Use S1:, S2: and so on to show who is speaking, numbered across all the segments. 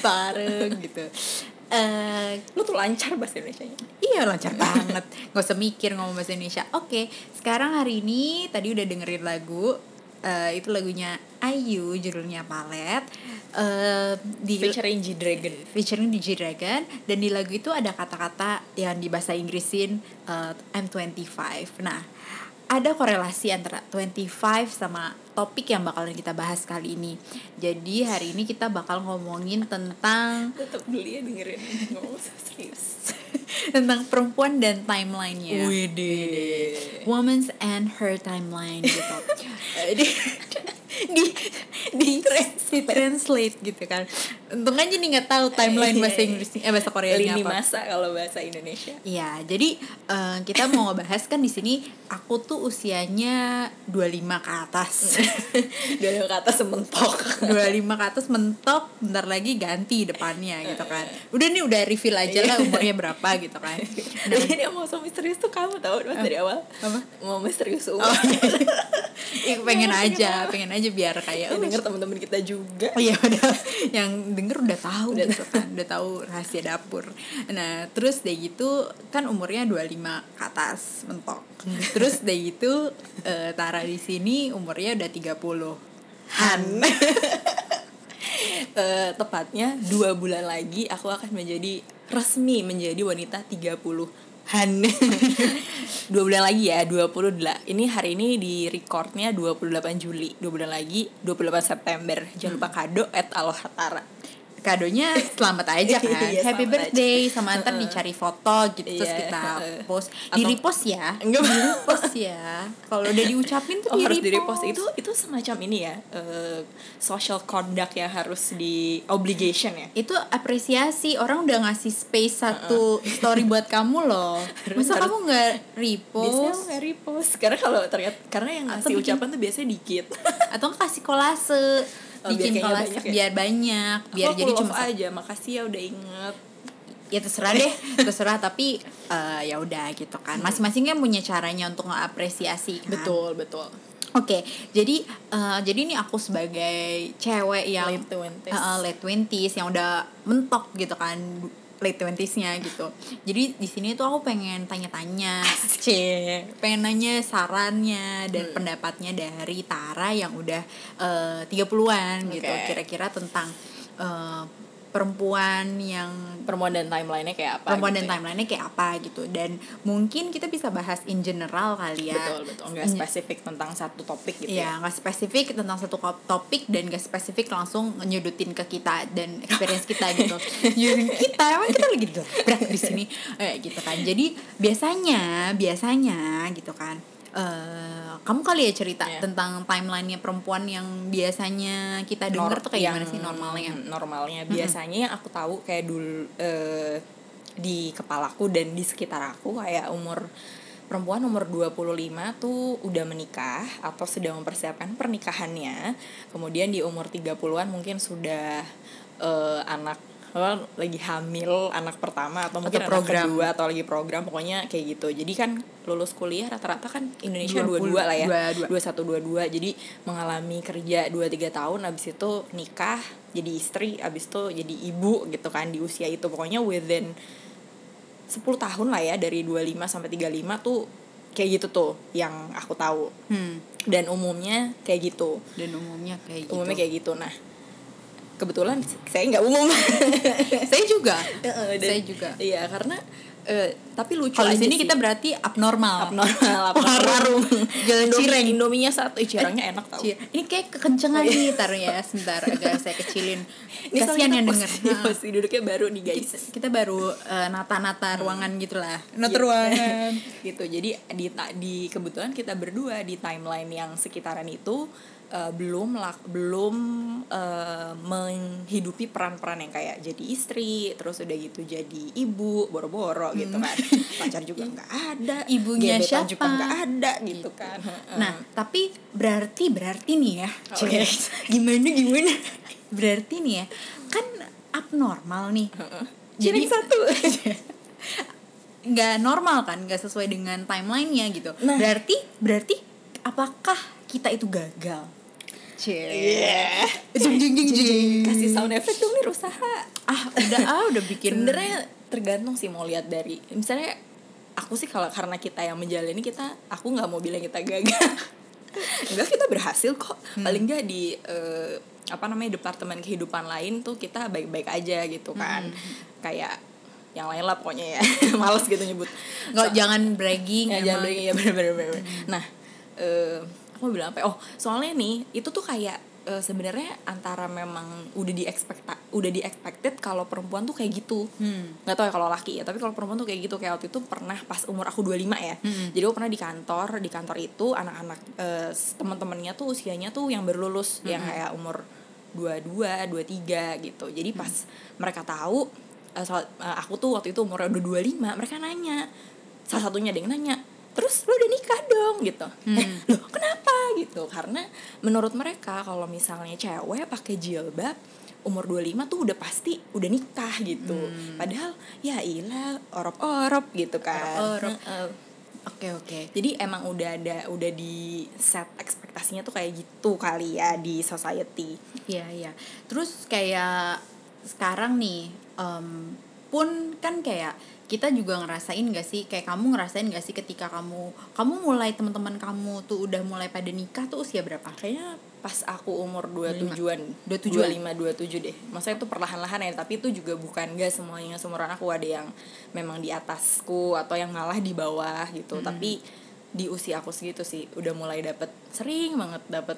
S1: bareng
S2: gitu.
S1: Eh
S2: Lu tuh lancar bahasa Indonesia nya?
S1: Iya lancar banget. Gak usah mikir ngomong bahasa Indonesia. Oke sekarang hari ini Tadi udah dengerin lagu eh, Itu lagunya Ayu Judulnya Palet. Eh di
S2: Featuring G Dragon.
S1: Featuring DJ Dragon. Dan di lagu itu ada kata-kata yang di bahasa Inggrisin uh, I'm 25. Nah, ada korelasi antara 25 sama topik yang bakalan kita bahas kali ini. Jadi hari ini kita bakal ngomongin tentang
S2: Tetep beli ya dengerin ngomong serius
S1: tentang perempuan dan timelinenya.
S2: Wede
S1: Women's and her timeline gitu. Di di di, di translate gitu kan. Untung aja nih nggak tahu timeline bahasa Inggris eh bahasa Koreanya
S2: Lini
S1: apa.
S2: masa kalau bahasa Indonesia.
S1: Iya, jadi eh, kita mau ngebahas kan di sini aku tuh usianya 25 ke atas.
S2: Udah ke atas sementok
S1: 25 ke atas mentok, bentar lagi ganti depannya gitu kan. Udah nih udah reveal aja lah umurnya berapa gitu kan.
S2: Nah, ini mau so misterius tuh kamu tau mas dari awal?
S1: Apa?
S2: Mau misterius umur
S1: Oh, Ih, pengen aja, pengen aja biar kayak
S2: Ya,
S1: "Oh,
S2: denger teman-teman kita juga.
S1: Iya udah. Yang denger udah tahu gitu kan, udah tahu rahasia dapur. Nah, terus deh gitu kan umurnya 25 ke atas mentok. Terus deh gitu eh, Tara di sini umurnya udah 30. Han.
S2: Eh, tepatnya dua bulan lagi aku akan menjadi resmi menjadi wanita 30-an dua bulan lagi ya 28 ini hari ini di recordnya 28 Juli dua bulan lagi 28 September. Jangan lupa kado at alohatara
S1: Kadonya selamat aja kan.
S2: Iya,
S1: Happy birthday sama ntar dicari foto gitu terus
S2: Iya,
S1: kita post.
S2: Atau-
S1: Di repost ya.
S2: Enggak.
S1: Di repost ya. Kalau udah diucapin tuh
S2: Oh
S1: di
S2: harus di
S1: repost.
S2: itu itu semacam ini ya eh, social conduct yang harus di obligation ya?
S1: Itu apresiasi. Orang udah ngasih space satu story buat kamu loh. Masa
S2: Harus-
S1: kamu nggak
S2: biasanya
S1: repost
S2: nggak repost. Karena kalau ternyata karena yang
S1: Atau
S2: ngasih
S1: bikin-
S2: ucapan tuh biasanya dikit.
S1: Atau kasih kolase
S2: Oh, biar
S1: bikin
S2: kayaknya
S1: kolase
S2: banyak ya?
S1: biar banyak biar
S2: Aku
S1: jadi cuma
S2: aja makasih ya udah inget.
S1: Ya terserah deh terserah tapi eh, ya udah gitu kan. Masing-masing kan punya caranya untuk ngapresiasi kan?
S2: Betul betul.
S1: Oke, jadi eh, jadi ini aku sebagai cewek yang
S2: Late 20s.
S1: Eh, late 20s yang udah mentok gitu kan late 20s-nya gitu. Jadi di sini tuh aku pengen tanya-tanya, pengen nanya sarannya dan
S2: Hmm.
S1: pendapatnya dari Tara yang udah eh, 30-an gitu.
S2: Oke.
S1: Kira-kira tentang eh, perempuan yang
S2: perempuan dan timelinenya kayak apa
S1: perempuan dan
S2: gitu ya.
S1: timelinenya kayak apa gitu dan mungkin kita bisa bahas in general kali ya
S2: betul betul nggak spesifik tentang satu topik gitu
S1: Iya, nggak spesifik tentang satu topik dan nggak spesifik langsung nyudutin ke kita dan experience kita gitu. Nyudutin kita, emang kita lagi berat di sini, eh, gitu kan. Jadi biasanya, biasanya gitu kan. Eh kamu kali ya cerita
S2: Iya.
S1: tentang timelinenya perempuan yang biasanya kita
S2: Nor-
S1: denger tuh kayak gimana
S2: yang
S1: sih normalnya?
S2: normalnya biasanya yang aku tahu kayak dulu eh, di kepalaku dan di sekitar aku kayak umur perempuan umur 25 tuh udah menikah atau sedang mempersiapkan pernikahannya kemudian di umur 30-an mungkin sudah eh, anak apa, lagi hamil anak pertama atau mungkin
S1: Atau
S2: anak
S1: program.
S2: kedua atau lagi program pokoknya kayak gitu. Jadi kan lulus kuliah rata-rata kan Indonesia
S1: 20,
S2: 22 lah ya.
S1: dua- dua.
S2: 21 22 jadi mengalami kerja 2 3 tahun abis itu nikah jadi istri abis itu jadi ibu gitu kan di usia itu. Pokoknya within 10 tahun lah ya dari 25 sampai 35 tuh kayak gitu tuh yang aku tahu.
S1: Hmm,
S2: dan umumnya kayak gitu.
S1: Dan umumnya kayak gitu.
S2: umumnya kayak gitu. Nah kebetulan saya nggak umum
S1: Saya juga.
S2: Dan-
S1: saya juga.
S2: iya karena eh, tapi lucu
S1: Kalau di sini
S2: sih.
S1: kita berarti abnormal.
S2: abnormal abnormal
S1: Warung. Jalan cireng.
S2: Indominya satu Ih, cirengnya enak tau
S1: Cie, Ini kayak kekencengan nih tar ya sebentar agak saya kecilin.
S2: Ini
S1: Kasihan
S2: kita
S1: yang denger.
S2: iya,
S1: Nah,
S2: posisi duduknya baru nih guys
S1: kita, kita baru eh, nata-nata ruangan gitu lah. Nata
S2: Gitu.
S1: ruangan.
S2: gitu jadi di di kebetulan kita berdua di timeline yang sekitaran itu eh, belum lak- belum eh, menghidupi peran-peran yang kayak jadi istri terus udah gitu jadi ibu boro-boro gitu kan pacar juga nggak ada
S1: Hmm. Ibunya
S2: gebetan
S1: siapa?
S2: juga nggak ada gitu kan
S1: Nah, tapi berarti berarti nih ya.
S2: Oh, iya. gimana gimana
S1: Berarti nih ya, kan abnormal nih.
S2: jadi satu
S1: nggak normal kan, nggak sesuai dengan timelinenya gitu.
S2: Nah.
S1: Berarti berarti apakah kita itu gagal
S2: Iya.
S1: Jing, jing, jing, jing.
S2: Kasih sound effect dong nih usaha.
S1: ah udah ah udah bikin
S2: Sebenarnya tergantung sih mau lihat dari misalnya aku sih kalau karena kita yang menjalani kita aku nggak mau bilang kita gagal. Enggak kita berhasil kok. Paling nggak di eh, apa namanya departemen kehidupan lain tuh kita baik-baik aja gitu kan. Kayak yang lain lah pokoknya ya. Males gitu nyebut.
S1: nggak jangan bragging
S2: ya
S1: emang.
S2: jangan ya bener bener bener nah eh aku mau bilang apa ya? oh soalnya nih itu tuh kayak eh, sebenarnya antara memang udah di udah di expected kalau perempuan tuh kayak gitu.
S1: Hmm.
S2: nggak tahu ya kalau laki ya tapi kalau perempuan tuh kayak gitu. Kayak waktu itu pernah pas umur aku 25 ya.
S1: Hmm.
S2: jadi aku pernah di kantor di kantor itu anak-anak eh, teman-temannya tuh usianya tuh yang baru lulus yang kayak umur 22, 23 gitu. Jadi pas mereka tahu eh, soal- eh, aku tuh waktu itu umurnya udah 25 mereka nanya. Salah satunya ada yang nanya terus lo udah nikah dong? Gitu. Eh loh kenapa gitu karena menurut mereka kalau misalnya cewek pakai jilbab umur 25 tuh udah pasti udah nikah gitu padahal ya ilah orop-orop gitu kan
S1: Orop-orop.
S2: Heeh.
S1: oke oke
S2: jadi emang udah ada udah di set ekspektasinya tuh kayak gitu kali ya di society
S1: Iya iya. Terus kayak sekarang nih em, pun kan kayak kita juga ngerasain gak sih? Kayak kamu ngerasain gak sih ketika kamu kamu mulai teman-teman kamu tuh udah mulai pada nikah tuh usia berapa?
S2: kayaknya pas aku umur 27-an
S1: 27-an?
S2: 25 27 deh. Maksudnya itu perlahan-lahan ya tapi itu juga bukan gak semuanya seumuran aku. Ada yang memang di atasku atau yang malah di bawah gitu. Tapi di usia aku segitu sih udah mulai dapet sering banget dapet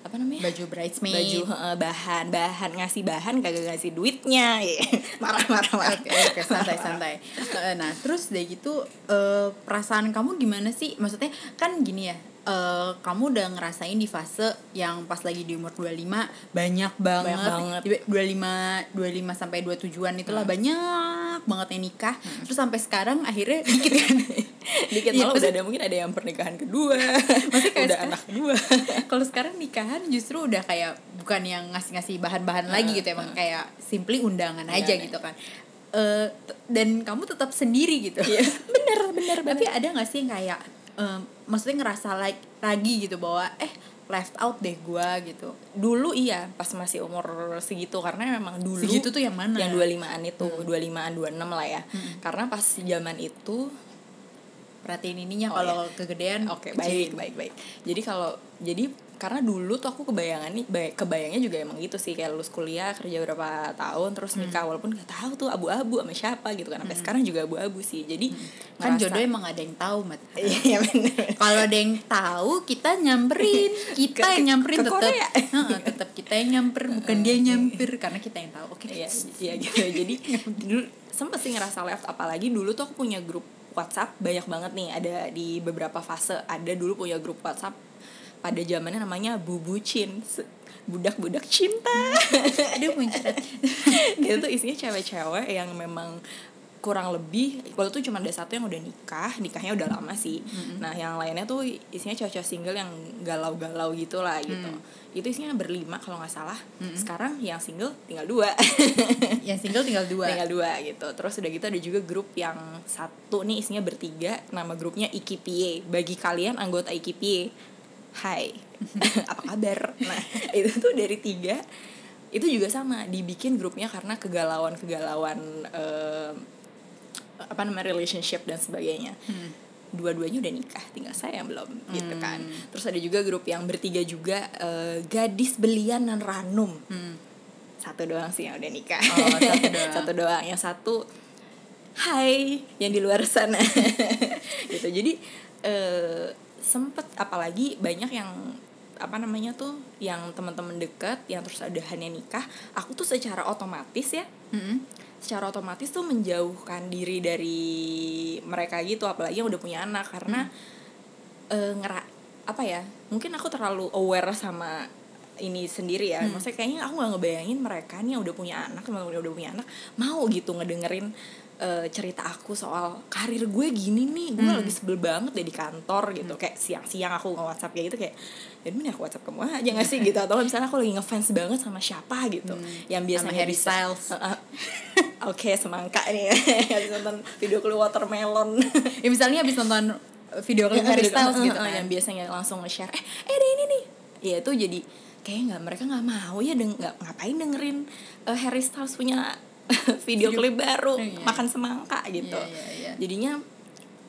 S2: apa namanya
S1: Baju bridesmaid.
S2: baju heeh, bahan bahan ngasih bahan kagak ngasih duitnya marah marah marah
S1: Oke oke santai santai. Eh, Nah terus dari gitu eh, perasaan kamu gimana sih? Maksudnya kan gini ya. eh, kamu udah ngerasain di fase yang pas lagi di umur 25 banyak banget,
S2: banget.
S1: Di- 25 25 sampai 27-an itulah banyak banget yang nikah. Terus sampai sekarang akhirnya dikit kan.
S2: dikit
S1: Iya,
S2: malah
S1: maksud-
S2: udah ada mungkin ada yang pernikahan kedua
S1: Maksudnya kayak
S2: udah
S1: sekarang-
S2: anak kedua
S1: Kalau sekarang nikahan justru udah kayak bukan yang ngasih-ngasih bahan-bahan lagi gitu emang kayak simply undangan aja
S2: Undangan.
S1: gitu kan. T- dan kamu tetap sendiri gitu.
S2: Iya, bener bener
S1: Tapi ada gak sih yang kayak em, maksudnya ngerasa like lagi gitu bahwa eh left out deh gua gitu.
S2: dulu iya pas masih umur segitu karena memang dulu
S1: Segitu tuh yang mana?
S2: yang 25-an itu 25-an 26 lah ya karena pas zaman itu
S1: Perhatiin ininya
S2: Oh,
S1: kalau kegedean.
S2: oke
S1: kecilin.
S2: baik baik baik jadi kalau jadi karena dulu tuh aku kebayangan nih bay- kebayangnya juga emang gitu sih kayak lulus kuliah kerja berapa tahun terus nikah walaupun nggak tahu tuh abu-abu sama siapa gitu kan sampai sekarang juga abu-abu sih jadi
S1: Kan
S2: ngerasa-
S1: jodoh emang ada yang tahu, Mat.
S2: iya bener
S1: Kalau ada yang tahu, kita nyamperin, kita
S2: Ke-
S1: yang nyamperin
S2: ke
S1: tetap,
S2: Korea.
S1: tetap kita yang nyamper, bukan dia yang nyamper karena kita yang tahu. Oke,
S2: Iya, iya gitu. Jadi dulu sempet sih ngerasa left apalagi dulu tuh aku punya grup WhatsApp banyak banget nih ada di beberapa fase. Ada dulu punya grup WhatsApp pada zamannya namanya Bubucin. Se- Budak-budak cinta.
S1: aduh muncrat.
S2: gitu tuh isinya cewek-cewek yang memang kurang lebih kalau tuh cuma ada satu yang udah nikah nikahnya udah lama sih nah yang lainnya tuh isinya cewek-cewek single yang galau-galau gitu lah gitu itu isinya berlima kalau nggak salah sekarang yang single tinggal dua
S1: yang single tinggal dua.
S2: tinggal dua gitu terus udah gitu ada juga grup yang satu nih isinya bertiga nama grupnya IKPA bagi kalian anggota IKPA Hai. Apa kabar? Nah itu tuh dari tiga. Itu juga sama dibikin grupnya karena kegalauan kegalauan apa namanya relationship dan sebagainya. Dua-duanya udah nikah tinggal saya yang belum gitu kan. Terus ada juga grup yang bertiga juga eh, gadis belian dan ranum.
S1: Hmm.
S2: satu doang sih yang udah nikah.
S1: Oh, satu doang.
S2: satu doang. Yang satu hai yang di luar sana. Gitu. Jadi eh, sempet apalagi banyak yang apa namanya tuh yang teman-teman dekat yang terus ada hanya nikah aku tuh secara otomatis ya
S1: Mm-mm.
S2: secara otomatis tuh menjauhkan diri dari mereka gitu apalagi yang udah punya anak karena eh, ngera apa ya mungkin aku terlalu aware sama ini sendiri ya. Maksudnya kayaknya aku nggak ngebayangin mereka nih yang udah punya anak teman-teman yang udah punya anak mau gitu ngedengerin eh, cerita aku soal karir gue gini nih. Gue lagi sebel banget deh di kantor gitu. Kayak siang-siang aku nge WhatsApp kayak gitu kayak ya nih aku WhatsApp kamu aja gak sih? Gitu. Atau misalnya aku lagi ngefans banget sama siapa gitu. Yang biasanya
S1: Harry
S2: bisa-
S1: Styles.
S2: Heeh. Oke, semangka nih. Habis nonton video klip watermelon.
S1: ya misalnya abis nonton video klip Harry Styles gitu
S2: eh,
S1: kan.
S2: yang biasanya langsung nge-share eh eh ada ini nih. Ya itu jadi kayak nggak mereka nggak mau ya deng nggak ngapain dengerin eh, Harry Styles punya video, klip baru
S1: Iya.
S2: makan semangka gitu.
S1: Iya, iya, iya.
S2: jadinya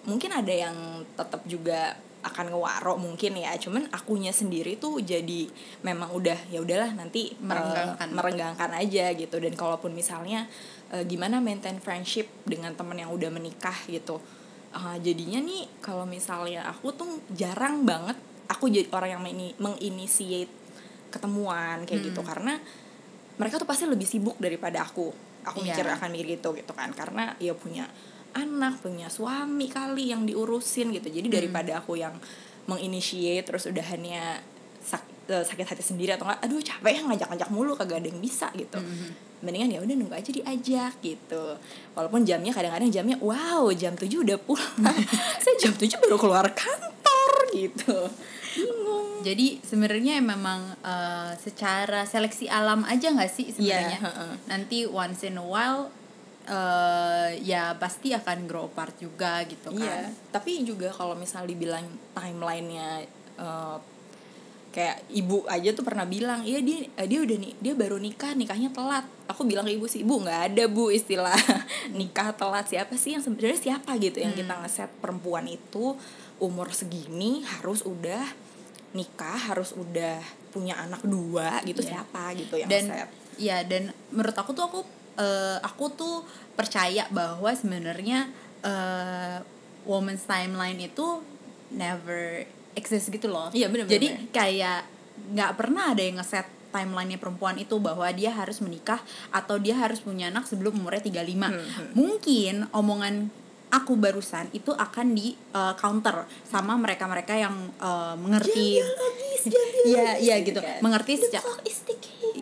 S2: mungkin ada yang tetap juga akan ngewarok mungkin ya. Cuman akunya sendiri tuh jadi memang udah ya udahlah nanti eh,
S1: Merenggangkan.
S2: merenggangkan aja gitu. Dan kalaupun misalnya eh, gimana maintain friendship dengan temen yang udah menikah gitu. Ah, jadinya nih kalau misalnya aku tuh jarang banget aku jadi orang yang mengini- menginitiate ketemuan kayak gitu. Karena mereka tuh pasti lebih sibuk daripada aku aku
S1: Iya.
S2: mikir akan mikir gitu gitu kan. Karena ya punya anak punya suami kali yang diurusin gitu. Jadi daripada aku yang menginitiate terus udahannya sak- eh, sakit hati sendiri atau enggak aduh capek ya ngajak-ngajak mulu kagak ada yang bisa gitu. Mendingan ya udah nunggu aja diajak gitu. Walaupun jamnya kadang-kadang jamnya wow jam 7 udah pulang. Saya jam 7 baru keluar kantor gitu. Bingung
S1: jadi sebenarnya memang eh, secara seleksi alam aja nggak sih sebenarnya?
S2: Iya, heeh.
S1: nanti once in a while eh ya pasti akan grow apart juga gitu
S2: Iya,
S1: kan.
S2: tapi juga kalau misal dibilang timelinenya eh, kayak ibu aja tuh pernah bilang, iya dia dia udah nih dia baru nikah nikahnya telat. Aku bilang ke ibu sih, ibu nggak ada bu istilah nikah telat. Siapa sih yang sebenarnya siapa gitu yang kita ngeset perempuan itu? Umur segini harus udah nikah harus udah punya anak dua gitu
S1: Iya.
S2: siapa gitu yang
S1: dan
S2: ngeset.
S1: ya dan menurut aku tuh aku eh, aku tuh percaya bahwa sebenarnya eh, woman's timeline itu never exist gitu loh
S2: Iya, bener,
S1: jadi
S2: bener.
S1: kayak nggak pernah ada yang ngeset timelinenya perempuan itu bahwa dia harus menikah atau dia harus punya anak sebelum umurnya 35
S2: Hmm,
S1: mungkin omongan aku barusan itu akan di eh, counter sama mereka-mereka yang eh, mengerti. Iya, iya gitu. Mengerti secara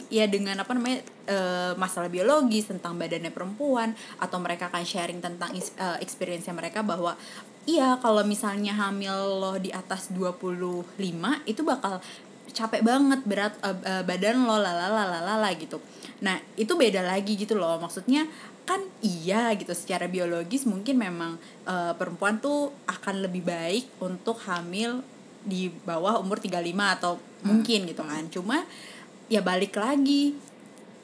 S1: ya dengan apa namanya eh, masalah biologis tentang badannya perempuan atau mereka akan sharing tentang is- eh, experience mereka bahwa iya kalau misalnya hamil lo di atas 25 itu bakal capek banget berat eh, eh, badan lo lalala gitu. Nah, itu beda lagi gitu loh. Maksudnya kan iya gitu secara biologis mungkin memang eh, perempuan tuh akan lebih baik untuk hamil di bawah umur 35 atau mungkin gitu kan. Cuma ya balik lagi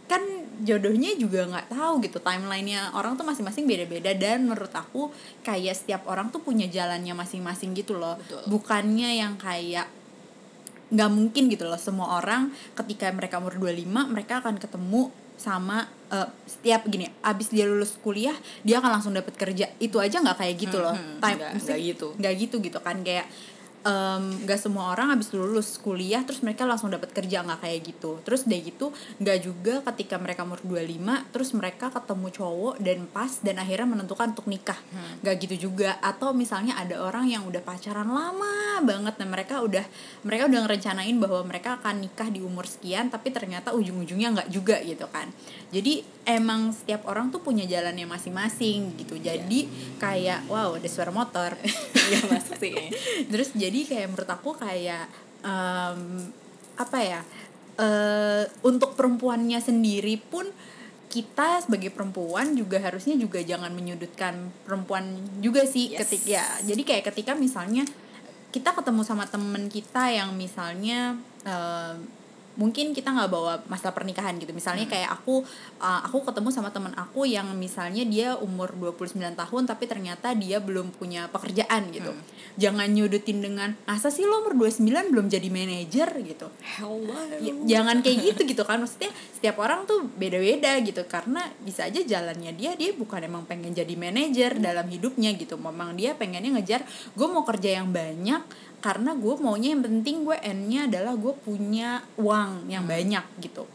S1: kan jodohnya juga nggak tahu gitu timelinenya orang tuh masing-masing beda-beda dan menurut aku kayak setiap orang tuh punya jalannya masing-masing gitu loh
S2: Betul.
S1: bukannya yang kayak nggak mungkin gitu loh. Semua orang ketika mereka umur 25 mereka akan ketemu sama eh, setiap gini abis dia lulus kuliah dia akan langsung dapat kerja. Itu aja nggak kayak gitu loh.
S2: Hmm, hmm,
S1: Time-
S2: nggak gitu.
S1: nggak gitu gitu kan. Kayak em, nggak semua orang habis lulus kuliah terus mereka langsung dapat kerja nggak kayak gitu. Terus udah gitu nggak juga ketika mereka umur 25 terus mereka ketemu cowok dan pas dan akhirnya menentukan untuk nikah. Nggak gitu juga. Atau misalnya ada orang yang udah pacaran lama banget dan mereka udah mereka udah ngerencanain bahwa mereka akan nikah di umur sekian tapi ternyata ujung-ujungnya nggak juga gitu kan. Jadi emang setiap orang tuh punya jalannya masing-masing gitu. Jadi kayak wow ada suara motor.
S2: Iya masuk sih.
S1: Terus jadi kayak menurut aku kayak em, apa ya eh untuk perempuannya sendiri pun kita sebagai perempuan juga harusnya juga jangan menyudutkan perempuan juga sih
S2: Yes.
S1: ketik ya jadi kayak ketika misalnya kita ketemu sama temen kita yang misalnya em, mungkin kita nggak bawa masalah pernikahan gitu. Misalnya kayak aku uh, aku ketemu sama temen aku yang misalnya dia umur 29 tahun tapi ternyata dia belum punya pekerjaan gitu. Jangan nyudutin dengan asa sih lo umur 29 belum jadi manajer? gitu.
S2: Hello.
S1: Ya, jangan kayak gitu gitu kan. Maksudnya setiap orang tuh beda-beda gitu. Karena bisa aja jalannya dia dia bukan emang pengen jadi manajer dalam hidupnya gitu. Memang dia pengennya ngejar gue mau kerja yang banyak karena gue maunya yang penting gue endnya adalah gue punya uang yang banyak gitu.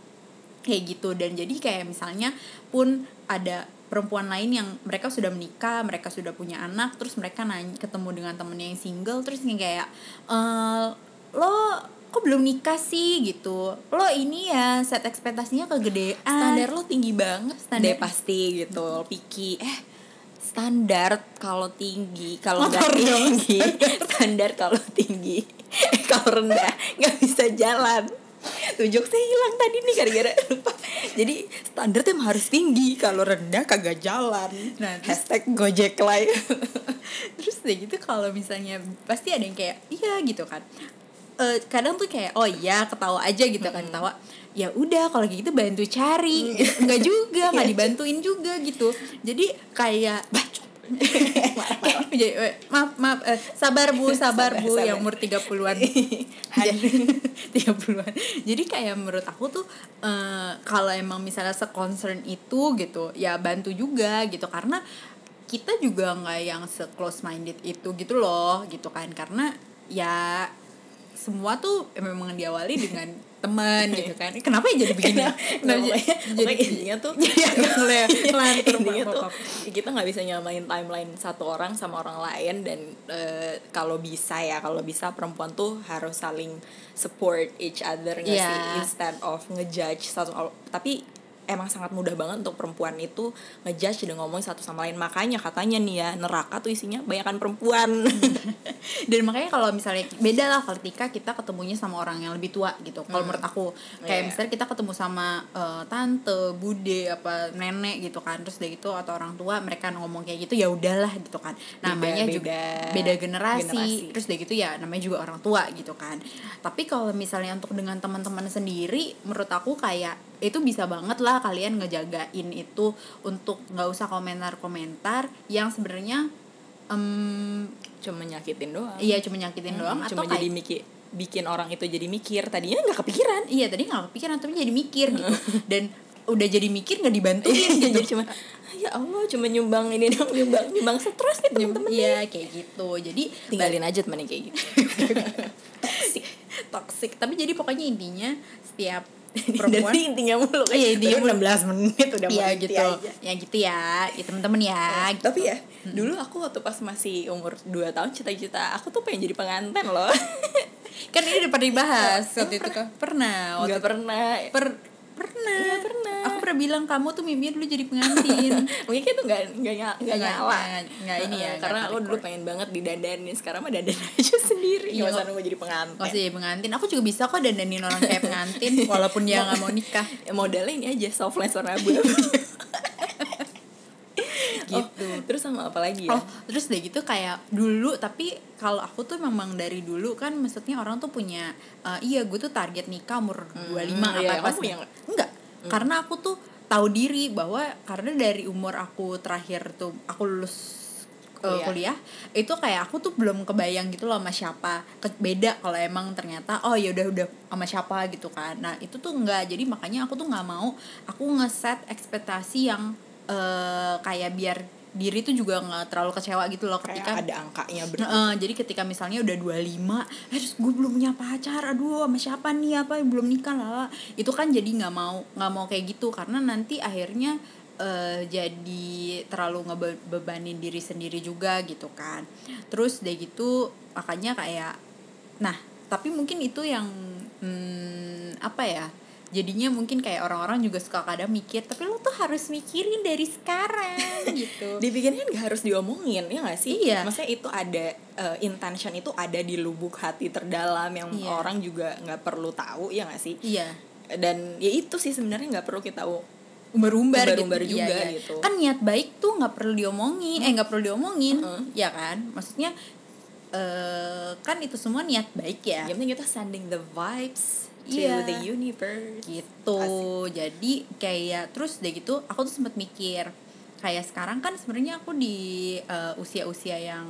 S1: Kayak gitu. Dan jadi kayak misalnya pun ada perempuan lain yang mereka sudah menikah mereka sudah punya anak terus mereka nanya ketemu dengan temennya yang single terus kayak eh lo kok belum nikah sih? gitu. Lo ini ya set ekspektasinya kegedean.
S2: Standar lo tinggi banget.
S1: Standar-
S2: standar pasti gitu Piki eh standar kalau tinggi kalau nggak tinggi. Standar kalau tinggi. Eh, kalau rendah nggak bisa jalan. Tujuk saya hilang tadi nih gara-gara lupa. Jadi standar tuh emang harus tinggi. Kalau rendah kagak jalan.
S1: Nah, terus-
S2: hashtag gojek live
S1: terus deh gitu kalau misalnya pasti ada yang kayak iya gitu kan. Eh, kadang tuh kayak oh iya ketawa aja gitu kan ketawa ya udah kalau gitu bantu cari. Nggak juga nggak dibantuin juga gitu. Jadi kayak Jadi, eh, maaf maaf eh, sabar bu sabar
S2: Sabar,
S1: bu
S2: sabar.
S1: yang umur 30-an tiga puluhan. Jadi kayak menurut aku tuh eh, kalau emang misalnya seconcern itu gitu ya bantu juga gitu. Karena kita juga nggak yang se close minded itu gitu loh gitu kan. Karena ya semua tuh memang diawali dengan teman gitu kan. Kenapa ya jadi begini ya? Kenapa?
S2: Nah,
S1: jadi
S2: pokoknya intinya tuh
S1: jadi ngele- ngelantur,
S2: intinya tuh kita nggak bisa nyamain timeline satu orang sama orang lain dan eh, kalau bisa ya kalau bisa perempuan tuh harus saling support each other nggak
S1: Iya.
S2: sih instead of ngejudge satu tapi emang sangat mudah banget untuk perempuan itu ngejudge dan ngomong satu sama lain. Makanya katanya nih ya neraka tuh isinya banyakan perempuan.
S1: Dan makanya kalau misalnya beda lah ketika kita ketemunya sama orang yang lebih tua gitu. Kalau menurut aku kayak
S2: Iya.
S1: misalnya kita ketemu sama eh, tante bude apa nenek gitu kan. Terus dari gitu atau orang tua mereka ngomong kayak gitu ya udahlah gitu kan. Namanya juga
S2: beda.
S1: beda generasi,
S2: generasi.
S1: terus dari gitu ya namanya juga orang tua gitu kan. Tapi kalau misalnya untuk dengan teman-teman sendiri menurut aku kayak itu bisa banget lah kalian ngejagain itu untuk nggak usah komentar-komentar yang sebenarnya em,
S2: cuma nyakitin doang.
S1: Iya cuma nyakitin
S2: Hmm,
S1: doang
S2: cuma
S1: atau
S2: jadi
S1: kayak
S2: mikir bikin orang itu jadi mikir. Tadinya nggak kepikiran.
S1: Iya tadi nggak kepikiran tapi jadi mikir gitu. Dan udah jadi mikir nggak dibantuin
S2: jadi
S1: gitu.
S2: cuma ya Allah cuma nyumbang ini dong nyumbang nyumbang stres nih temen-temen.
S1: iya kayak gitu. Jadi
S2: tinggalin aja temennya kayak gitu.
S1: Toxic. Tapi jadi pokoknya intinya setiap
S2: perempuan?
S1: perempuan
S2: intinya mulu kan.
S1: Iya,
S2: Baru 16 menit udah
S1: Iya gitu.
S2: aja.
S1: ya gitu ya. Ya temen-temen ya gitu.
S2: tapi ya dulu aku waktu pas masih umur 2 tahun cita-cita aku tuh pengen jadi pengantin loh.
S1: Kan ini udah pernah dibahas waktu itu kan? Pernah waktu
S2: nggak pernah.
S1: Per pernah.
S2: Nggak pernah.
S1: aku pernah bilang kamu tuh mimpinya dulu jadi pengantin.
S2: Mungkin itu nggak nggak ny- nggak
S1: Nggak,
S2: nyala.
S1: nggak, nggak ini ya, nggak
S2: karena aku dulu pengen banget didandanin sekarang mah dandan aja sendiri.
S1: Iya,
S2: nggak usah
S1: nggak-
S2: nunggu jadi pengantin.
S1: Gak usah jadi pengantin. Aku juga bisa kok dandanin orang kayak pengantin Walaupun dia gak mau nikah.
S2: Ya, modalnya ini aja softline warna abu
S1: Gitu.
S2: terus sama apa lagi ya?
S1: Oh, terus deh gitu kayak dulu tapi kalau aku tuh memang dari dulu kan maksudnya orang tuh punya eh, iya gue tuh target nikah umur 25
S2: iya,
S1: apa pas
S2: kamu yang-
S1: enggak karena aku tuh tahu diri bahwa karena dari umur aku terakhir tuh aku lulus eh,
S2: Kuliah.
S1: kuliah itu kayak aku tuh belum kebayang gitu loh sama siapa. Ke- beda kalau emang ternyata oh ya udah udah sama siapa gitu kan. Nah itu tuh enggak jadi makanya aku tuh nggak mau aku ngeset ekspektasi yang eh, kayak biar diri tuh juga nggak terlalu kecewa gitu loh ketika
S2: kayak ada angkanya
S1: Heeh, jadi ketika misalnya udah 25 eh terus gue belum punya pacar aduh sama siapa nih apa belum nikah lah. Itu kan jadi nggak mau nggak mau kayak gitu karena nanti akhirnya eh, jadi terlalu ngebebanin diri sendiri juga gitu kan. Terus deh gitu makanya kayak nah tapi mungkin itu yang hmm, apa ya jadinya mungkin kayak orang-orang juga suka kadang mikir tapi lo tuh harus mikirin dari sekarang gitu
S2: dipikirnya nggak harus diomongin ya nggak sih
S1: Iya.
S2: maksudnya itu ada eh, intention itu ada di lubuk hati terdalam yang
S1: Iya.
S2: orang juga nggak perlu tahu ya nggak sih
S1: iya
S2: dan ya itu sih sebenarnya nggak perlu kita
S1: umbar-umbar gitu,
S2: juga
S1: Iya, iya.
S2: gitu.
S1: kan niat baik tuh nggak perlu diomongin eh nggak perlu diomongin
S2: Mm.
S1: ya kan maksudnya eh kan itu semua niat baik ya
S2: yang penting kita sending the vibes to
S1: Iya.
S2: the universe.
S1: Gitu. Jadi kayak terus deh gitu aku tuh sempet mikir kayak sekarang kan sebenarnya aku di eh, usia-usia yang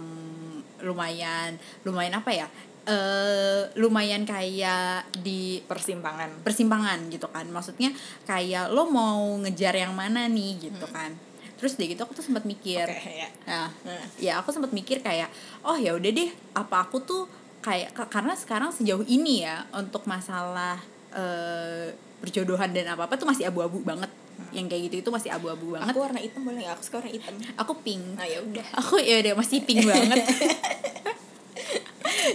S1: lumayan lumayan apa ya eh lumayan kayak di
S2: persimpangan.
S1: persimpangan gitu kan. Maksudnya kayak lo mau ngejar yang mana nih gitu kan. Terus deh gitu aku tuh sempat mikir
S2: oke ya.
S1: nah
S2: Nah.
S1: ya aku sempat mikir kayak oh ya udah deh apa aku tuh kayak ka- karena sekarang sejauh ini ya untuk masalah eh perjodohan dan apa apa tuh masih abu-abu banget. Yang kayak gitu itu masih abu-abu banget.
S2: aku warna hitam boleh nggak? Aku suka warna hitam.
S1: Aku pink.
S2: Nah ya udah.
S1: Aku ya udah masih pink banget.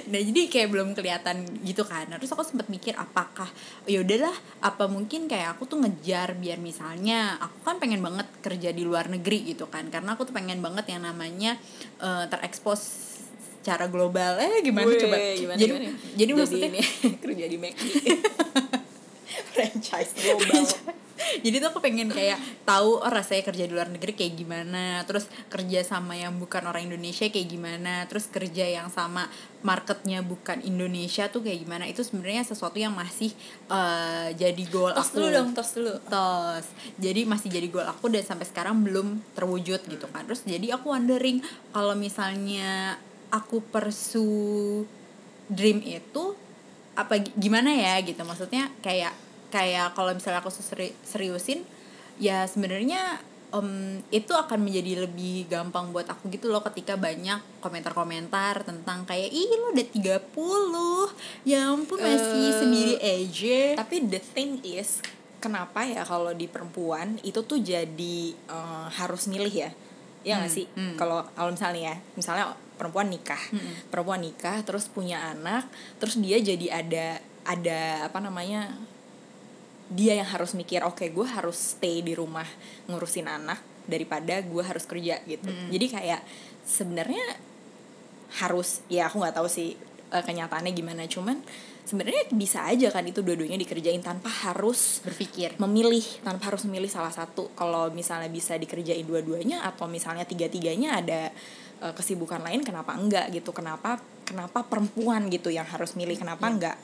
S1: Nah jadi kayak belum kelihatan gitu kan. Nah, terus aku sempat mikir apakah ya udahlah apa mungkin kayak aku tuh ngejar biar misalnya aku kan pengen banget kerja di luar negeri gitu kan. Karena aku tuh pengen banget yang namanya eh, terekspos secara global eh gimana?
S2: Weh,
S1: coba.
S2: gimana,
S1: jadi
S2: gimana?
S1: jadi maksudnya
S2: ini kerja di McD franchise global.
S1: Jadi tuh aku pengen kayak tahu oh rasanya kerja di luar negeri kayak gimana terus kerja sama yang bukan orang Indonesia kayak gimana terus kerja yang sama marketnya bukan Indonesia tuh kayak gimana. Itu sebenarnya sesuatu yang masih uh, jadi goal
S2: tos
S1: aku.
S2: dulu dong tos dulu.
S1: Tos. Jadi masih jadi goal aku dan sampai sekarang belum terwujud gitu kan. Terus jadi aku wondering kalau misalnya aku pursue dream itu apa gimana ya gitu. Maksudnya kayak kayak kalau misalnya aku seri, seriusin ya sebenarnya um, itu akan menjadi lebih gampang buat aku gitu loh ketika banyak komentar-komentar tentang kayak ih lo udah 30 ya ampun masih uh, sendiri aja.
S2: tapi the thing is kenapa ya kalau di perempuan itu tuh jadi uh, harus milih ya ya nggak hmm, sih hmm. kalau kalau misalnya ya misalnya perempuan nikah hmm. perempuan nikah terus punya anak terus dia jadi ada ada apa namanya dia yang harus mikir oke okay, gue harus stay di rumah ngurusin anak daripada gue harus kerja gitu mm. jadi kayak sebenarnya harus ya aku nggak tahu sih uh, kenyataannya gimana cuman sebenarnya bisa aja kan itu dua-duanya dikerjain tanpa harus
S1: berpikir.
S2: memilih tanpa harus memilih salah satu. Kalau misalnya bisa dikerjain dua-duanya atau misalnya tiga-tiganya ada uh, kesibukan lain kenapa enggak gitu? Kenapa kenapa perempuan gitu yang harus milih kenapa ya. enggak?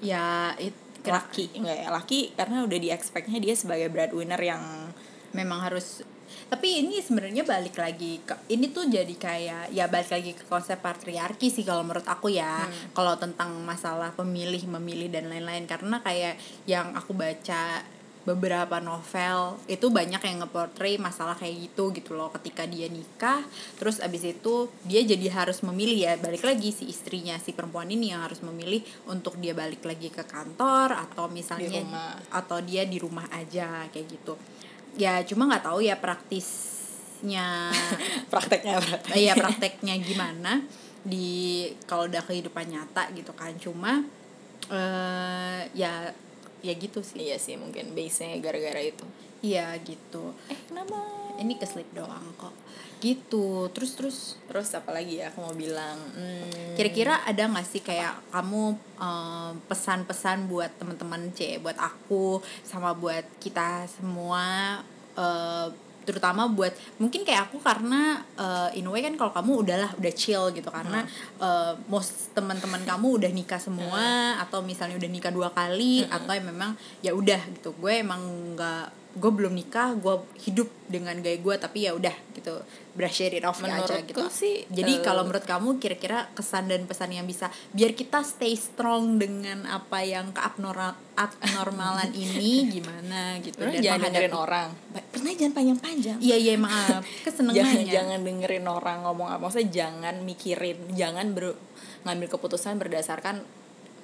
S1: Ya itu
S2: laki enggak ya? Laki karena udah di expectnya dia sebagai breadwinner yang
S1: memang harus tapi ini sebenarnya balik lagi ke ini tuh jadi kayak ya balik lagi ke konsep patriarki sih kalau menurut aku ya. Hmm. kalau tentang masalah pemilih memilih dan lain-lain. Karena kayak yang aku baca beberapa novel itu banyak yang ngeportray masalah kayak gitu gitu loh. Ketika dia nikah terus abis itu dia jadi harus memilih ya. Balik lagi si istrinya si perempuan ini yang harus memilih untuk dia balik lagi ke kantor atau misalnya atau dia di rumah aja kayak gitu ya cuma nggak tahu ya praktisnya.
S2: Prakteknya
S1: iya prakteknya gimana di kalau udah kehidupan nyata gitu kan. Cuma uh, ya ya gitu sih.
S2: Iya sih mungkin base nya gara-gara itu.
S1: Iya gitu.
S2: Eh kenapa?
S1: Ini keslip doang kok gitu terus terus
S2: terus apa lagi ya aku mau bilang
S1: hmm. kira-kira ada nggak sih kayak apa? kamu pesan pesan-pesan buat teman-teman c buat aku sama buat kita semua uh, terutama buat mungkin kayak aku karena uh, in a way kan kalau kamu udahlah udah chill gitu karena hmm. uh, most teman-teman kamu udah nikah semua hmm. atau misalnya udah nikah dua kali hmm. atau memang ya udah gitu gue emang nggak gue belum nikah gue hidup dengan gaya gue tapi ya udah gitu. Brush it off aja gitu.
S2: sih
S1: jadi uh, kalau menurut kamu kira-kira kesan dan pesan yang bisa biar kita stay strong dengan apa yang keabnormal abnormalan ini gimana gitu.
S2: Dan jangan dengerin orang.
S1: Pernah jangan panjang-panjang.
S2: Iya iya maaf. Kesenangannya jangan, jangan dengerin orang ngomong apa. Maksudnya jangan mikirin jangan ber, ngambil keputusan berdasarkan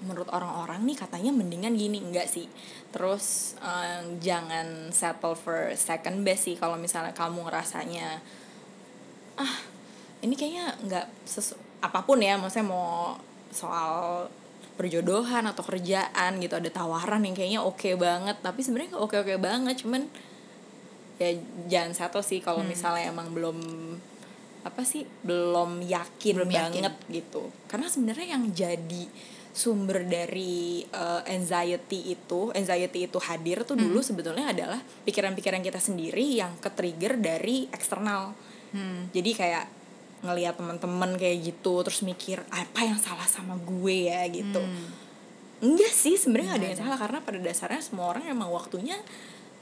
S2: menurut orang-orang nih katanya mendingan gini enggak sih terus um, jangan settle for second best sih kalau misalnya kamu ngerasanya ah ini kayaknya nggak sesu apa pun ya maksudnya mau soal perjodohan atau kerjaan gitu ada tawaran yang kayaknya oke okay banget tapi sebenarnya oke oke banget cuman ya jangan satu sih kalau hmm. misalnya emang belum apa sih belum yakin belum banget yakin. gitu karena sebenarnya yang jadi sumber dari uh, anxiety itu anxiety itu hadir tuh dulu hmm. sebetulnya adalah pikiran-pikiran kita sendiri yang ke trigger dari eksternal hmm. jadi kayak ngelihat teman-teman kayak gitu terus mikir apa yang salah sama gue ya gitu hmm. enggak sih sebenarnya ada yang salah karena pada dasarnya semua orang emang waktunya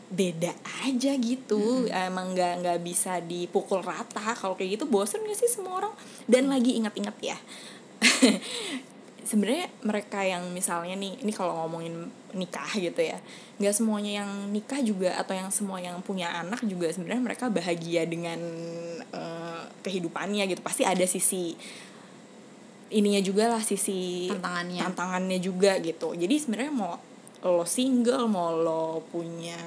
S2: beda aja gitu hmm. emang nggak nggak bisa dipukul rata kalau kayak gitu bosen gak sih semua orang dan lagi ingat-ingat ya sebenarnya mereka yang misalnya nih ini kalau ngomongin nikah gitu ya nggak semuanya yang nikah juga atau yang semua yang punya anak juga sebenarnya mereka bahagia dengan uh, kehidupannya gitu. Pasti ada sisi ininya juga lah sisi
S1: tantangannya.
S2: tantangannya juga gitu. Jadi sebenarnya mau lo single mau lo punya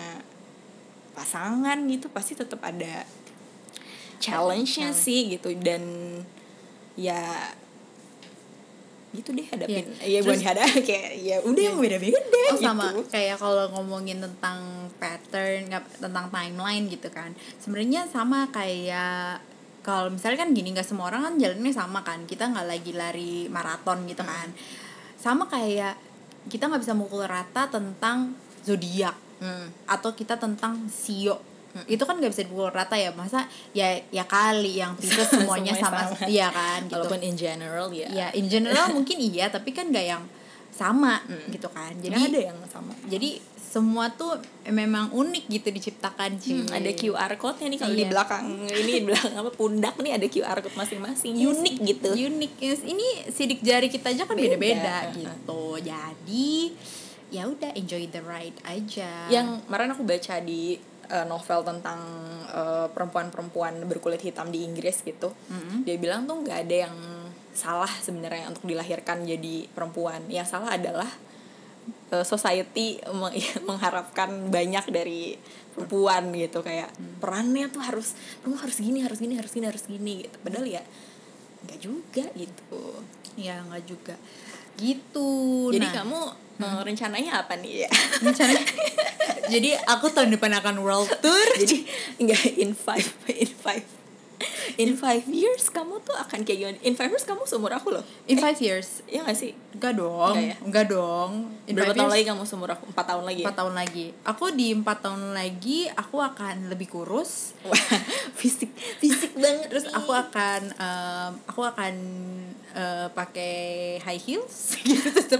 S2: pasangan gitu pasti tetap ada challenge-nya sih gitu. Dan ya gitu deh hadapin
S1: yeah. ya bukan
S2: ada kayak ya udah yeah. yang beda beda
S1: oh, gitu. sama kayak kalau ngomongin tentang pattern tentang timeline gitu kan sebenarnya sama kayak kalau misalnya kan gini nggak semua orang kan jalannya sama kan kita nggak lagi lari maraton gitu kan sama kayak kita nggak bisa mukul rata tentang zodiak
S2: Hmm.
S1: atau kita tentang sio itu kan nggak bisa dipukul rata ya masa ya ya kali yang Pisces semuanya
S2: Semuanya
S1: sama.
S2: sama.
S1: iya kan gitu.
S2: Walaupun in general ya.
S1: Ya in general mungkin iya tapi kan nggak yang sama gitu kan.
S2: Jadi
S1: jadi
S2: ada yang sama.
S1: jadi semua tuh memang unik gitu diciptakan sih
S2: Hmm, ada QR code-nya nih kalau di
S1: Iya.
S2: belakang ini di belakang apa pundak nih ada QR code masing-masing. Unik gitu.
S1: unik Yes, ini sidik jari kita aja kan
S2: Beda.
S1: beda-beda gitu. Jadi ya udah enjoy the ride aja.
S2: Yang kemarin aku baca di uh, novel tentang uh, perempuan-perempuan berkulit hitam di Inggris gitu. Dia bilang tuh nggak ada yang salah sebenarnya untuk dilahirkan jadi perempuan. Yang salah adalah uh, society meng- mengharapkan banyak dari perempuan gitu. Kayak perannya tuh harus kamu harus gini harus gini harus gini harus gini gitu. Padahal ya nggak juga gitu.
S1: Ya nggak juga gitu.
S2: Jadi
S1: Nah,
S2: kamu uh, rencananya apa nih? Ya
S1: rencananya? Jadi aku tahun depan akan world tour.
S2: Jadi enggak in five in five in five years kamu tuh akan kayak gimana? In five years kamu seumur aku loh.
S1: In five years?
S2: ya gak sih?
S1: Enggak dong.
S2: Enggak ya?
S1: enggak dong. In
S2: berapa tahun
S1: years,
S2: lagi kamu seumur aku? Empat tahun lagi ya?
S1: empat tahun lagi. Aku di empat tahun lagi aku akan lebih kurus.
S2: Fisik fisik banget.
S1: Terus aku akan em, aku akan eh, pakai high heels. Gitu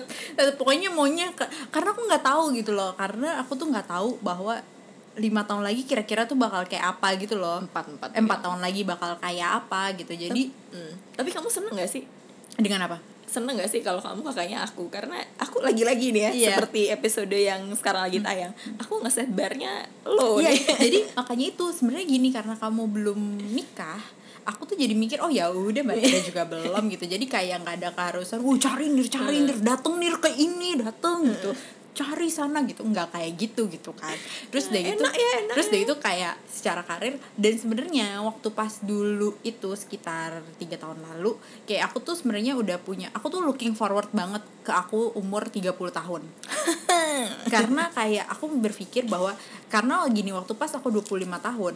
S1: pokoknya maunya ke- karena aku nggak tahu gitu loh. Karena aku tuh nggak tahu bahwa lima tahun lagi kira-kira tuh bakal kayak apa gitu loh.
S2: Empat empat.
S1: Eh, empat tahun lagi bakal kayak apa gitu. Jadi
S2: Hmm. tapi kamu seneng gak sih?
S1: Dengan apa?
S2: Seneng gak sih kalau kamu kakaknya aku? Karena aku lagi-lagi nih ya
S1: Iya.
S2: seperti episode yang sekarang lagi tayang. Aku ngeset barnya lo
S1: Iya,
S2: nih.
S1: jadi makanya itu sebenarnya gini karena kamu belum nikah, aku tuh jadi mikir oh ya udah mbak Tia juga belum gitu. Jadi kayak nggak ada keharusan, "Wuh, cari nir, cari nir, dateng nir ke ini, dateng gitu." Cari sana gitu. Nggak kayak gitu gitu kan. Terus dari gitu
S2: Enak ya, enak
S1: terus
S2: ya.
S1: dari itu kayak secara karir. Dan sebenarnya waktu pas dulu itu sekitar tiga tahun lalu kayak aku tuh sebenarnya udah punya aku tuh looking forward banget ke aku umur 30 tahun. Karena kayak aku berpikir bahwa karena gini waktu pas aku 25 tahun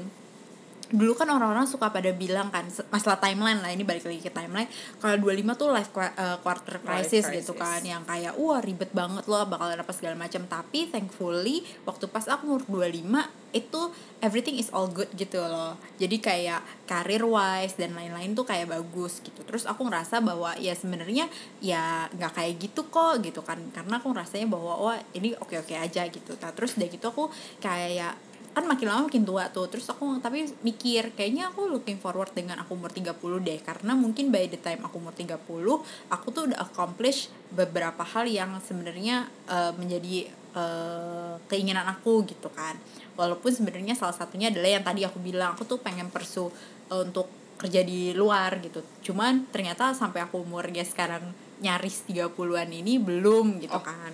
S1: dulu kan orang-orang suka pada bilang kan masalah timeline lah ini balik lagi ke timeline kalau 25 tuh life eh, quarter crisis,
S2: Life
S1: gitu
S2: crisis.
S1: kan yang kayak wah ribet banget loh bakal apa segala macam. Tapi thankfully waktu pas aku umur 25 itu everything is all good gitu loh. Jadi kayak career wise dan lain-lain tuh kayak bagus gitu. Terus aku ngerasa bahwa ya sebenarnya ya nggak kayak gitu kok gitu kan. Karena aku ngerasanya bahwa wah ini oke-oke aja gitu. Nah terus dari gitu aku kayak kan makin lama makin tua tuh. Terus aku tapi mikir kayaknya aku looking forward dengan aku umur 30 deh. Karena mungkin by the time aku umur 30 aku tuh udah accomplish beberapa hal yang sebenarnya eh, menjadi eh, keinginan aku gitu kan. Walaupun sebenarnya salah satunya adalah yang tadi aku bilang aku tuh pengen persu eh, untuk kerja di luar gitu. Cuman ternyata sampai aku umurnya sekarang nyaris 30-an ini belum gitu
S2: Oh.
S1: kan.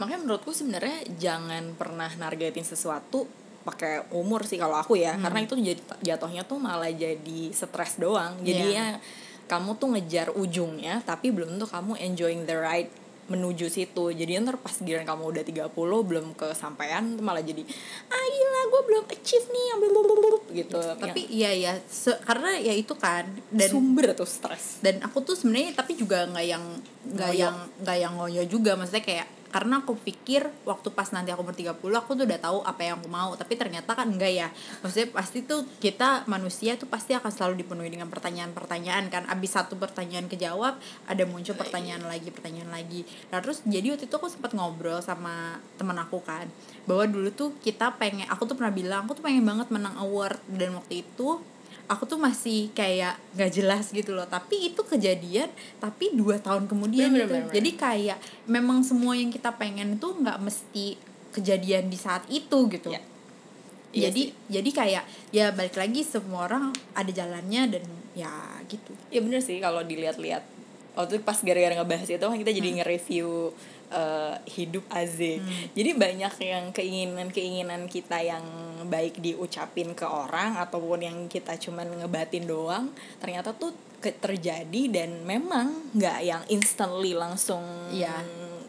S2: Makanya menurutku sebenarnya jangan pernah nargetin sesuatu pakai umur sih kalau aku ya. Karena itu jatuhnya tuh malah jadi stres doang. Jadinya kamu tuh ngejar ujungnya tapi belum tentu kamu enjoying the ride menuju situ. Jadi ntar pas giliran kamu udah 30 belum kesampaian tuh malah jadi ah gila gue belum achieve nih. Yang blablabla," gitu.
S1: Tapi iya. ya se- karena ya itu kan dan
S2: sumber tuh stres.
S1: dan aku tuh sebenarnya tapi juga nggak yang nggak yang nggak yang ngoyo juga. Maksudnya kayak karena aku pikir waktu pas nanti aku umur 30 aku tuh udah tahu apa yang aku mau. Tapi ternyata kan enggak ya. Maksudnya pasti tuh kita manusia tuh pasti akan selalu dipenuhi dengan pertanyaan-pertanyaan kan. Abis satu pertanyaan kejawab ada muncul pertanyaan lagi pertanyaan lagi. Nah terus jadi waktu itu aku sempat ngobrol sama teman aku kan. Bahwa dulu tuh kita pengen aku tuh pernah bilang aku tuh pengen banget menang award. Dan waktu itu aku tuh masih kayak nggak jelas gitu loh. Tapi itu kejadian tapi dua tahun kemudian
S2: Bener,
S1: gitu.
S2: bener, bener.
S1: jadi kayak memang semua yang kita pengen itu nggak mesti kejadian di saat itu gitu.
S2: Iya. Iya
S1: jadi jadi kayak ya balik lagi semua orang ada jalannya dan ya gitu.
S2: Ya bener sih kalau dilihat-lihat waktu itu pas gara-gara ngebahas itu kan kita jadi nge-review eh, hidup Aze jadi banyak yang keinginan-keinginan kita yang baik diucapin ke orang ataupun yang kita cuman ngebatin doang ternyata tuh ke- terjadi dan memang nggak yang instantly langsung
S1: Iya.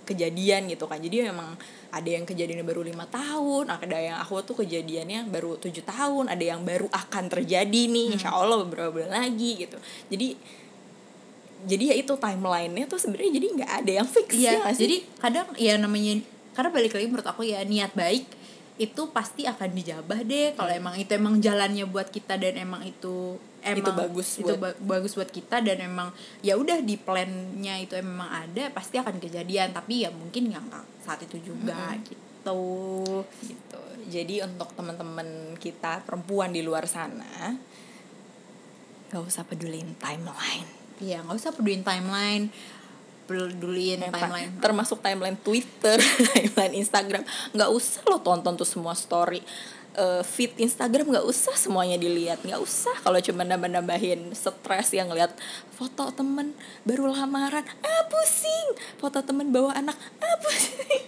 S2: kejadian gitu kan. Jadi memang ada yang kejadiannya baru lima tahun ada yang aku tuh kejadiannya baru tujuh tahun ada yang baru akan terjadi nih insya Allah beberapa bulan lagi gitu. Jadi jadi ya itu timelinenya tuh sebenarnya jadi nggak ada yang fix
S1: iya
S2: ya
S1: jadi kadang ya namanya karena balik lagi menurut aku ya niat baik itu pasti akan dijabah deh. Kalau emang itu emang jalannya buat kita dan emang itu emang
S2: Itu bagus
S1: itu
S2: buat-
S1: ba- bagus buat kita dan emang ya udah di plannya itu emang ada pasti akan kejadian. Tapi ya mungkin nggak saat itu juga gitu.
S2: Gitu. Jadi untuk teman-teman kita perempuan di luar sana nggak usah pedulin timeline
S1: Iya nggak usah peduliin timeline. Peduliin
S2: Ya,
S1: timeline.
S2: termasuk timeline Twitter timeline Instagram. Nggak usah lo tonton tuh semua story. Eh, feed Instagram nggak usah semuanya dilihat. Nggak usah kalau cuma nambah-nambahin stres yang ngeliat foto temen baru lamaran ah pusing. Foto temen bawa anak ah pusing.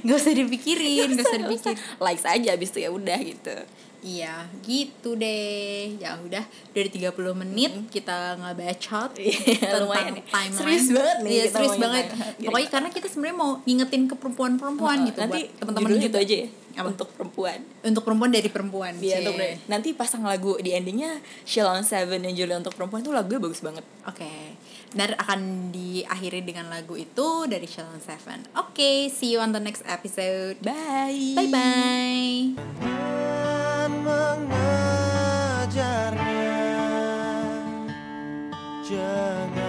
S1: Nggak usah dipikirin nggak usah. dipikirin.
S2: Likes aja abis itu ya udah gitu
S1: Iya, gitu deh. Ya udah, dari 30 menit kita ngebacot
S2: Iya, lumayan nih.
S1: timeline.
S2: Serius banget nih
S1: Iya, serius banget.
S2: timeline.
S1: Pokoknya karena kita sebenarnya mau ngingetin ke perempuan-perempuan gitu
S2: nanti
S1: buat teman-teman
S2: judulnya
S1: juga.
S2: itu aja ya
S1: Apa?
S2: untuk perempuan
S1: Untuk perempuan dari perempuan.
S2: Iya, untuk nanti pasang lagu di endingnya Sheila on Seven yang judulnya untuk perempuan itu lagunya bagus banget
S1: Oke. Dan akan diakhiri dengan lagu itu dari Shalom Seven. Oke, see you on the next episode.
S2: bye
S1: Bye bye.
S3: Dan mengejarnya jangan